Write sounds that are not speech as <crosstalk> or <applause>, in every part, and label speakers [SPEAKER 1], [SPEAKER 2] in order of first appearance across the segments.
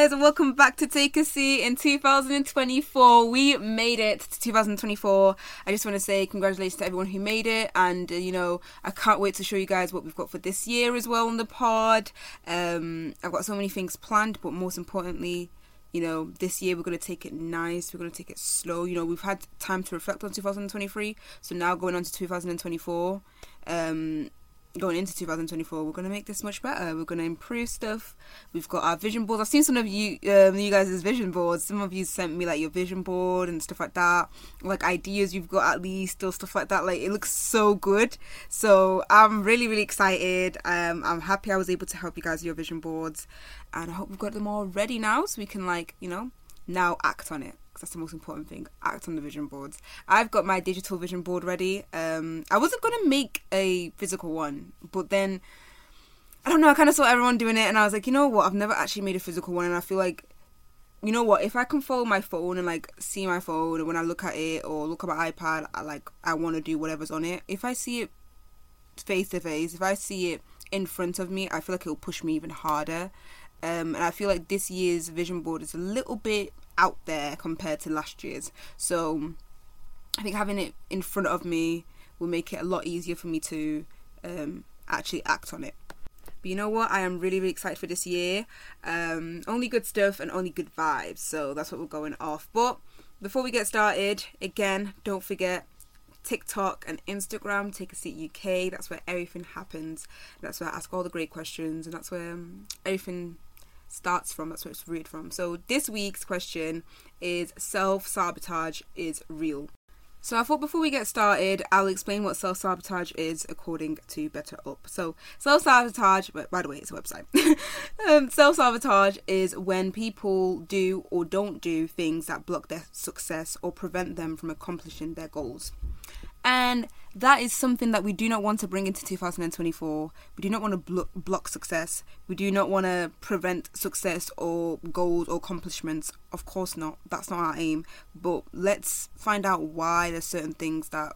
[SPEAKER 1] guys, welcome back to Take a Seat in 2024. We made it to 2024. I just want to say congratulations to everyone who made it, and uh, you know, I can't wait to show you guys what we've got for this year as well on the pod. Um, I've got so many things planned, but most importantly, you know, this year we're going to take it nice, we're going to take it slow. You know, we've had time to reflect on 2023, so now going on to 2024. Um, going into 2024 we're going to make this much better. We're going to improve stuff. We've got our vision boards. I've seen some of you um, you guys' vision boards. Some of you sent me like your vision board and stuff like that. Like ideas you've got at least or stuff like that. Like it looks so good. So i'm really really excited. Um, i'm happy i was able to help you guys with your vision boards. And i hope we've got them all ready now so we can like you know now act on it that's the most important thing. Act on the vision boards. I've got my digital vision board ready. Um, I wasn't gonna make a physical one, but then I don't know. I kind of saw everyone doing it, and I was like, you know what? I've never actually made a physical one, and I feel like, you know what? If I can follow my phone and like see my phone, and when I look at it or look at my iPad, I like I want to do whatever's on it. If I see it face to face, if I see it in front of me, I feel like it'll push me even harder. Um, and I feel like this year's vision board is a little bit out there compared to last year's. So I think having it in front of me will make it a lot easier for me to um, actually act on it. But you know what? I am really, really excited for this year. Um, only good stuff and only good vibes. So that's what we're going off. But before we get started, again, don't forget TikTok and Instagram, Take a Seat UK. That's where everything happens. That's where I ask all the great questions, and that's where um, everything starts from. That's where it's rooted from. So this week's question is self sabotage is real. So I thought before we get started, I'll explain what self sabotage is according to BetterUp. So self sabotage, by the way, it's a website. <laughs> um, self sabotage is when people do or don't do things that block their success or prevent them from accomplishing their goals. And that is something that we do not want to bring into 2024. We do not want to blo- block success. We do not want to prevent success or goals or accomplishments. Of course not. That's not our aim. But let's find out why there's certain things that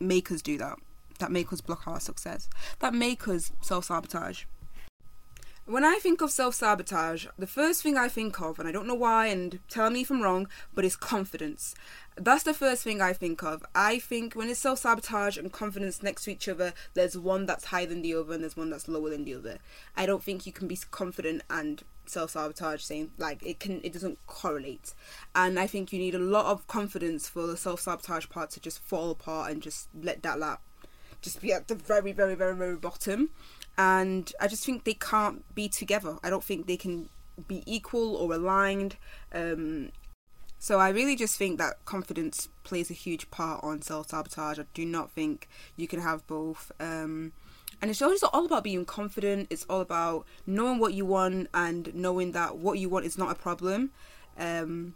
[SPEAKER 1] make us do that, that make us block our success, that make us self sabotage. When I think of self sabotage, the first thing I think of, and I don't know why, and tell me if I'm wrong, but it's confidence. That's the first thing I think of. I think when it's self sabotage and confidence next to each other, there's one that's higher than the other and there's one that's lower than the other. I don't think you can be confident and self sabotage saying like it can it doesn't correlate. And I think you need a lot of confidence for the self sabotage part to just fall apart and just let that lap just be at the very, very, very, very bottom and I just think they can't be together. I don't think they can be equal or aligned. Um, so I really just think that confidence plays a huge part on self sabotage. I do not think you can have both. Um, and it's always all about being confident. It's all about knowing what you want and knowing that what you want is not a problem. Um,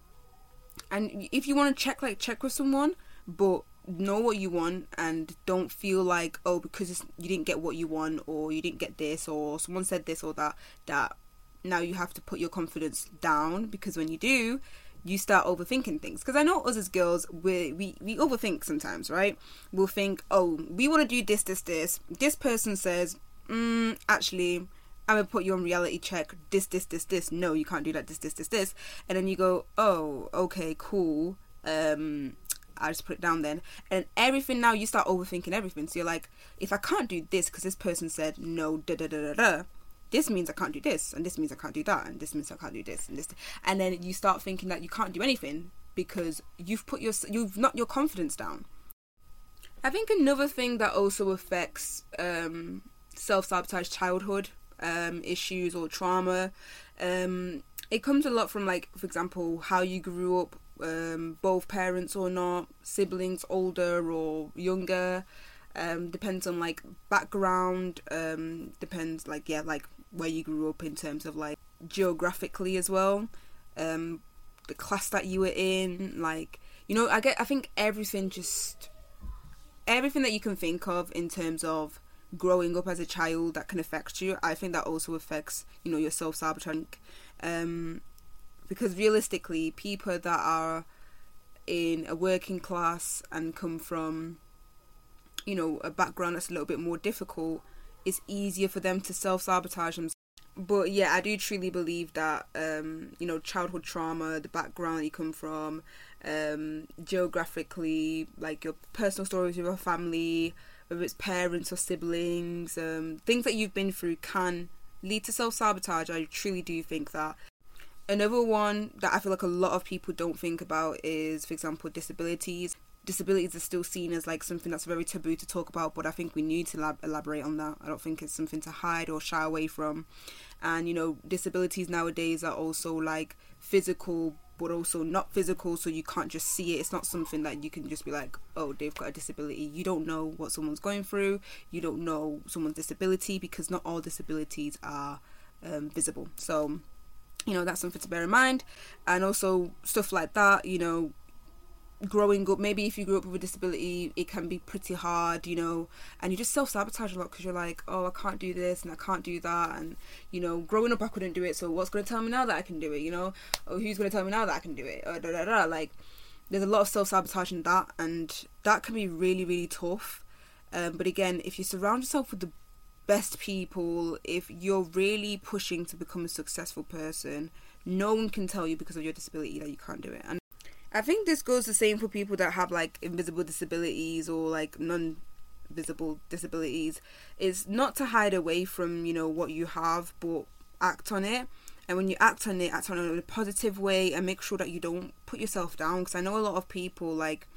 [SPEAKER 1] and if you want to check, like check with someone, but know what you want and don't feel like oh because you didn't get what you want or you didn't get this or someone said this or that that now you have to put your confidence down because when you do you start overthinking things. Because i know us as girls we, we we overthink sometimes right? We'll think oh we want to do this this this. This person says mm, actually i'm gonna put you on reality check. This this this this. No you can't do that. This this this this. And then you go oh okay cool. Um I just put it down then. And everything now you start overthinking everything. So you're like, if I can't do this because this person said no, da da da da da, this means I can't do this, and this means I can't do that, and this means I can't do this, and this. And then you start thinking that you can't do anything because you've put your you've knocked your confidence down. I think another thing that also affects um, self sabotage childhood um, issues or trauma. Um, it comes a lot from like, for example, how you grew up um, both parents or not, siblings older or younger. Um, depends on like background. Um, depends like yeah, like where you grew up in terms of like geographically as well. Um, the class that you were in, like you know, I get. I think everything just everything that you can think of in terms of growing up as a child that can affect you. I think that also affects you know your self sabotaging. Um, because realistically, people that are in a working class and come from, you know, a background that's a little bit more difficult, it's easier for them to self sabotage themselves. but yeah, I do truly believe that um, you know childhood trauma, the background you come from, um, geographically, like your personal stories with your family, whether it's parents or siblings, um, things that you've been through can lead to self sabotage. I truly do think that. Another one that I feel like a lot of people don't think about is, for example, disabilities. Disabilities are still seen as like something that's very taboo to talk about but i think we need to lab- elaborate on that. I don't think it's something to hide or shy away from. And you know disabilities nowadays are also like physical but also not physical so you can't just see it. It's not something that you can just be like oh they've got a disability. You don't know what someone's going through. You don't know someone's disability because not all disabilities are um, visible. So you know that's something to bear in mind. And also stuff like that you know growing up maybe if you grew up with a disability it can be pretty hard you know and you just self-sabotage a lot because you're like oh i can't do this and i can't do that and you know growing up i couldn't do it so what's going to tell me now that i can do it you know? Or who's going to tell me now that i can do it? Or da, da, da. like there's a lot of self-sabotage in that and that can be really really tough. Um, but again if you surround yourself with the best people if you're really pushing to become a successful person no one can tell you because of your disability that you can't do it. And I think this goes the same for people that have like invisible disabilities or like non visible disabilities. Is not to hide away from you know what you have but act on it. And when you act on it act on it in a positive way and make sure that you don't put yourself down. Because i know a lot of people like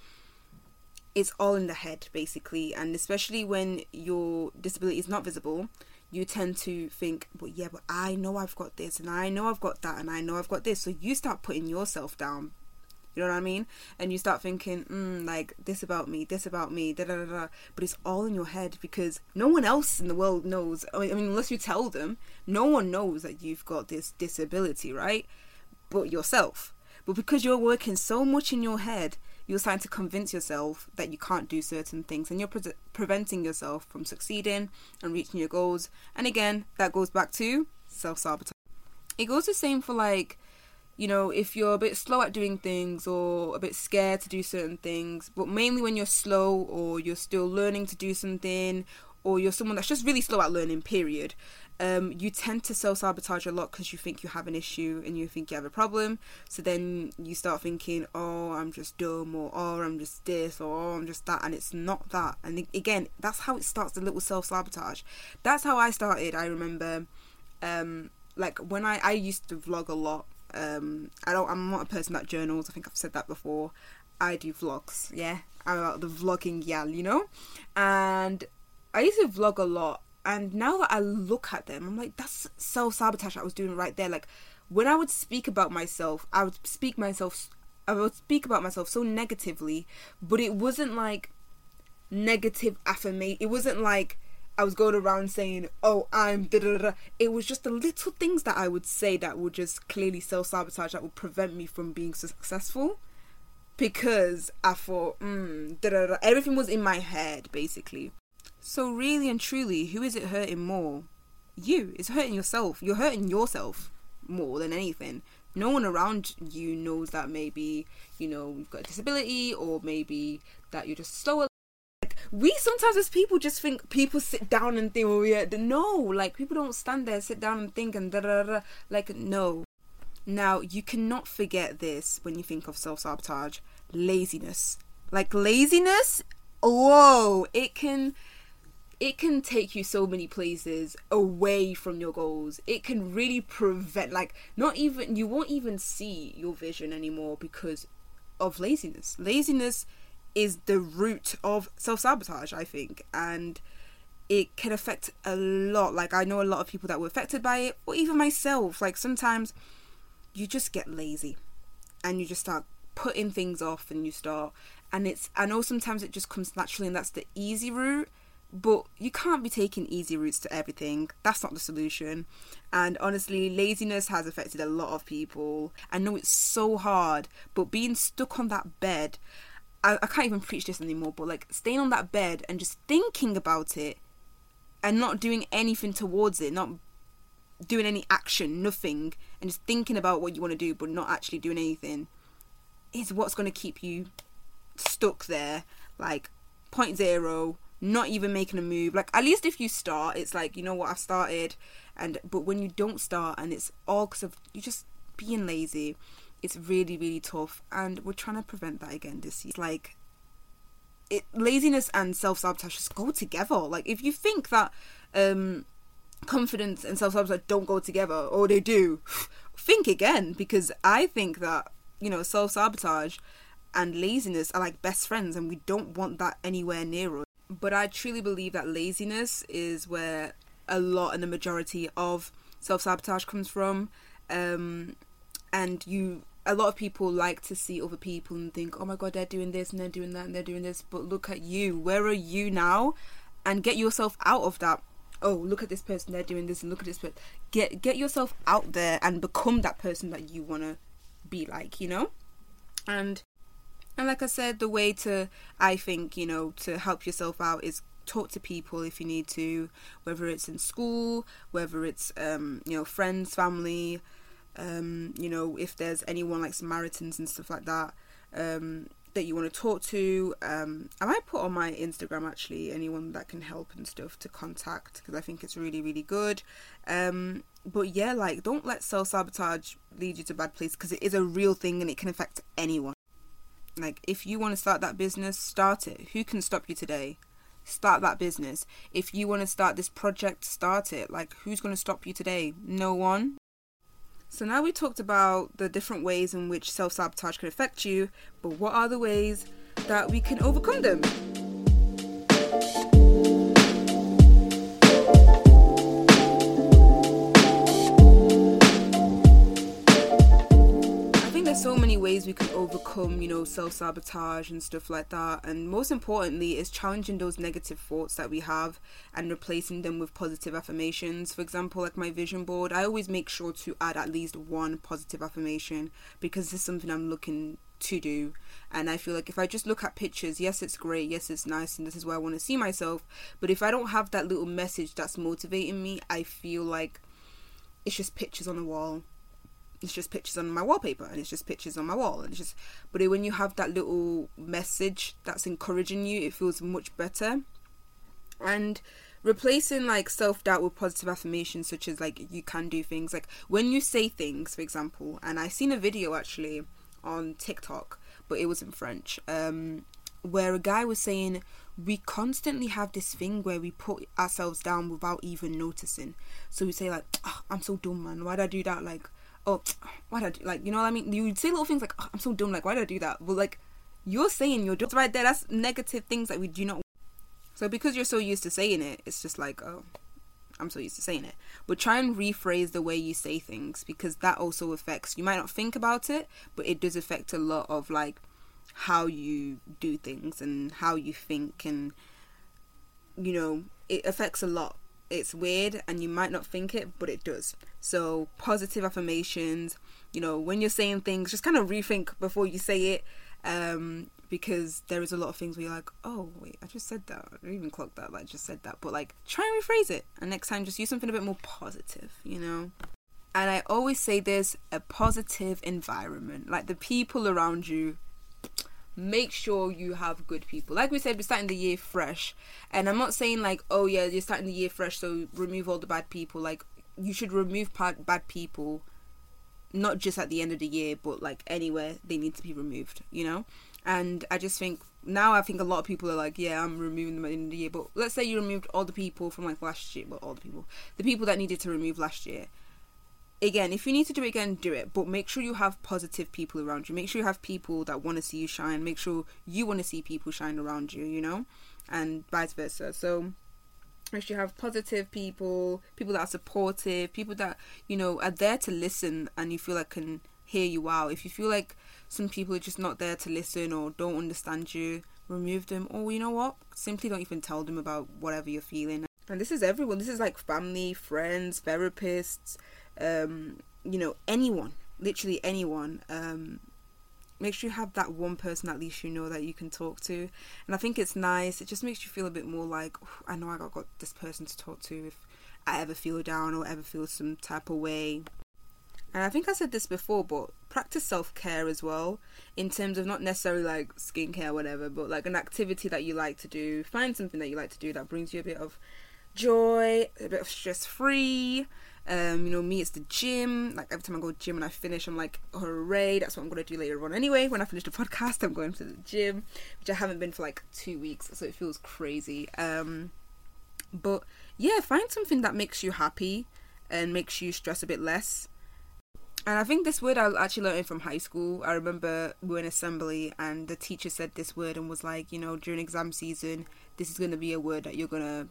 [SPEAKER 1] it's all in the head basically and especially when your disability is not visible you tend to think but yeah but i know i've got this and i know i've got that and i know i've got this so you start putting yourself down you know what I mean? And you start thinking, mm, like this about me, this about me, da da da da. But it's all in your head because no one else in the world knows. I mean, I mean, unless you tell them, no one knows that you've got this disability, right? But yourself. But because you're working so much in your head, you're starting to convince yourself that you can't do certain things and you're pre- preventing yourself from succeeding and reaching your goals. And again, that goes back to self sabotage. It goes the same for like you know, if you're a bit slow at doing things or a bit scared to do certain things, but mainly when you're slow or you're still learning to do something or you're someone that's just really slow at learning, period, um, you tend to self sabotage a lot because you think you have an issue and you think you have a problem. So then you start thinking, oh, I'm just dumb, or oh, I'm just this, or oh, I'm just that, and it's not that. And again, that's how it starts the little self sabotage. That's how I started. I remember, um, like when I I used to vlog a lot um, I don't. I'm not a person that journals. I think I've said that before. I do vlogs. Yeah, I'm about the vlogging gal, you know. And I used to vlog a lot. And now that I look at them, I'm like, that's self sabotage I was doing right there. Like when I would speak about myself, I would speak myself. I would speak about myself so negatively, but it wasn't like negative affirmation. It wasn't like I was going around saying, "Oh, I'm da da da." It was just the little things that I would say that would just clearly self sabotage that would prevent me from being successful, because I thought, mm. Everything was in my head, basically. So really and truly, who is it hurting more? You. It's hurting yourself. You're hurting yourself more than anything. No one around you knows that maybe you know you've got a disability, or maybe that you're just slower we sometimes as people just think people sit down and think, oh yeah, no, like people don't stand there, sit down and think and da da da. Like no. Now you cannot forget this when you think of self sabotage, laziness. Like laziness, whoa, it can it can take you so many places away from your goals. It can really prevent like not even you won't even see your vision anymore because of laziness. Laziness is the root of self sabotage, I think. And it can affect a lot. Like, I know a lot of people that were affected by it, or even myself. Like, sometimes you just get lazy and you just start putting things off and you start. And it's, I know sometimes it just comes naturally and that's the easy route. But you can't be taking easy routes to everything. That's not the solution. And honestly, laziness has affected a lot of people. I know it's so hard, but being stuck on that bed I, I can't even preach this anymore, but like staying on that bed and just thinking about it and not doing anything towards it, not doing any action, nothing, and just thinking about what you want to do but not actually doing anything is what's going to keep you stuck there, like point zero, not even making a move. Like at least if you start, it's like you know what I've started, and but when you don't start and it's all because of you just being lazy, it's really really tough. And we're trying to prevent that again this year. Like it laziness and self sabotage just go together. Like if you think that um confidence and self sabotage don't go together, or they do, <sighs> think again because I think that you know self sabotage and laziness are like best friends, and we don't want that anywhere near us. But I truly believe that laziness is where a lot and the majority of self sabotage comes from. Um, and you, a lot of people like to see other people and think, oh my god, they're doing this and they're doing that and they're doing this. But look at you. Where are you now? And get yourself out of that. Oh, look at this person. They're doing this, and look at this. But get get yourself out there and become that person that you wanna be like. You know, and and like I said, the way to, I think, you know, to help yourself out is talk to people if you need to, whether it's in school, whether it's, um, you know, friends, family, um, you know, if there's anyone like Samaritans and stuff like that, um, that you want to talk to. Um, I might put on my Instagram actually anyone that can help and stuff to contact because I think it's really, really good. Um, but yeah, like, don't let self sabotage lead you to bad place because it is a real thing and it can affect anyone. Like, if you want to start that business, start it. Who can stop you today? Start that business. If you want to start this project, start it. Like, who's going to stop you today? No one. So, now we talked about the different ways in which self sabotage can affect you, but what are the ways that we can overcome them? Ways we can overcome, you know, self sabotage and stuff like that. And most importantly, is challenging those negative thoughts that we have and replacing them with positive affirmations. For example, like my vision board, I always make sure to add at least one positive affirmation because this is something I'm looking to do. And I feel like if I just look at pictures, yes, it's great, yes, it's nice, and this is where I want to see myself. But if I don't have that little message that's motivating me, I feel like it's just pictures on the wall it's just pictures on my wallpaper and it's just pictures on my wall. And it's just but when you have that little message that's encouraging you it feels much better. And replacing like self-doubt with positive affirmations such as like you can do things. Like when you say things for example and i seen a video actually on tiktok but it was in french um where a guy was saying we constantly have this thing where we put ourselves down without even noticing. So we say like oh, i'm so dumb man. Why'd i do that? Like oh, why did I do, like, you know what I mean? You would say little things like, oh, I'm so dumb, like, why did I do that? But like, you're saying you're dumb right there. That's negative things that we do not. So because you're so used to saying it, it's just like, oh, I'm so used to saying it. But try and rephrase the way you say things because that also affects. You might not think about it, but it does affect a lot of like how you do things and how you think and you know it affects a lot it's weird and you might not think it, but it does. So, positive affirmations, you know, when you're saying things, just kind of rethink before you say it. Um, because there is a lot of things where you're like, oh, wait, I just said that. I didn't even clock that. Like, I just said that. But, like, try and rephrase it. And next time, just use something a bit more positive, you know? And I always say this a positive environment. Like, the people around you make sure you have good people. Like we said, we're starting the year fresh. And I'm not saying like, oh yeah, you're starting the year fresh, so remove all the bad people. Like you should remove bad people not just at the end of the year, but like anywhere they need to be removed, you know? And I just think now I think a lot of people are like, yeah, I'm removing them at the end of the year. But let's say you removed all the people from like last year, well, all the people, the people that needed to remove last year again, if you need to do it again, do it. But make sure you have positive people around you. Make sure you have people that want to see you shine. Make sure you want to see people shine around you, you know? And vice versa. So make sure you have positive people, people that are supportive, people that, you know, are there to listen and you feel like can hear you out. If you feel like some people are just not there to listen or don't understand you, remove them. Or you know what? Simply don't even tell them about whatever you're feeling. And this is everyone. This is like family, friends, therapists, um, you know, anyone, literally anyone. Um, make sure you have that one person at least you know that you can talk to. And I think it's nice. It just makes you feel a bit more like, I know I got, got this person to talk to if I ever feel down or ever feel some type of way. And I think I said this before, but practice self care as well, in terms of not necessarily like skincare, whatever, but like an activity that you like to do. Find something that you like to do that brings you a bit of joy, a bit of stress free. Um, you know, me, it's the gym. Like every time I go to gym and I finish, I'm like, hooray! That's what I'm gonna do later on. Anyway, when I finish the <laughs> podcast, I'm going to the gym, which I haven't been for like two weeks, so it feels crazy. Um, but yeah, find something that makes you happy and makes you stress a bit less. And I think this word I actually learned from high school. I remember we were in assembly and the teacher said this word and was like, you know, during exam season, this is going to be a word that you're gonna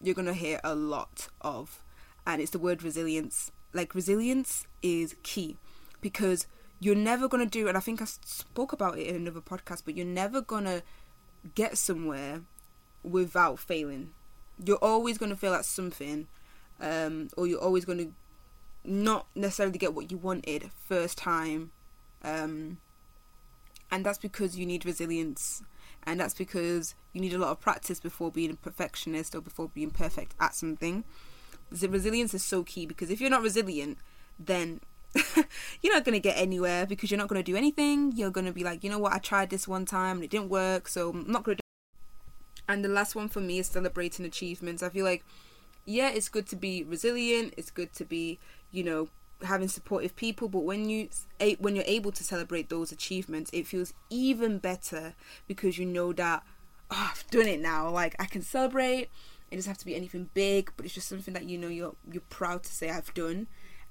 [SPEAKER 1] you're gonna hear a lot of and it's the word resilience. Like resilience is key because you're never gonna do, and I think I spoke about it in another podcast, but you're never gonna get somewhere without failing. You're always gonna fail at something, um, or you're always gonna not necessarily get what you wanted first time, um, and that's because you need resilience, and that's because you need a lot of practice before being a perfectionist or before being perfect at something resilience is so key because if you're not resilient, then <laughs> you're not going to get anywhere because you're not going to do anything. You're going to be like, you know what, I tried this one time and it didn't work, so I'm not going to And the last one for me is celebrating achievements. I feel like, yeah, it's good to be resilient, it's good to be, you know, having supportive people but when you when you're able to celebrate those achievements it feels even better because you know that oh, I've done it now. Like I can celebrate it doesn't have to be anything big, but it's just something that you know you're you're proud to say I've done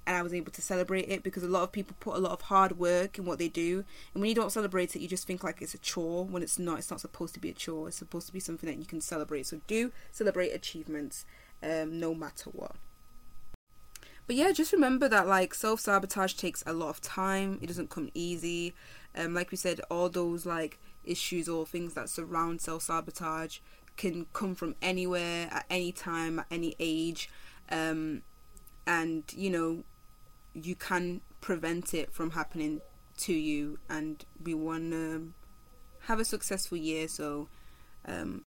[SPEAKER 1] and I was able to celebrate it because a lot of people put a lot of hard work in what they do and when you don't celebrate it you just think like it's a chore when it's not it's not supposed to be a chore it's supposed to be something that you can celebrate so do celebrate achievements um, no matter what. But yeah just remember that like self-sabotage takes a lot of time it doesn't come easy um, like we said all those like issues or things that surround self-sabotage can come from anywhere at any time at any age um, and you know you can prevent it from happening to you and we want to have a successful year so um,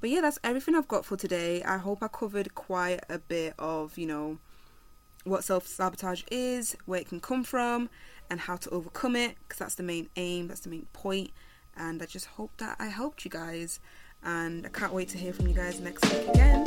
[SPEAKER 1] but yeah that's everything i've got for today. I hope i covered quite a bit of you know what self-sabotage is where it can come from and how to overcome it because that's the main aim that's the main point and i just hope that i helped you guys and I can't wait to hear from you guys next week again.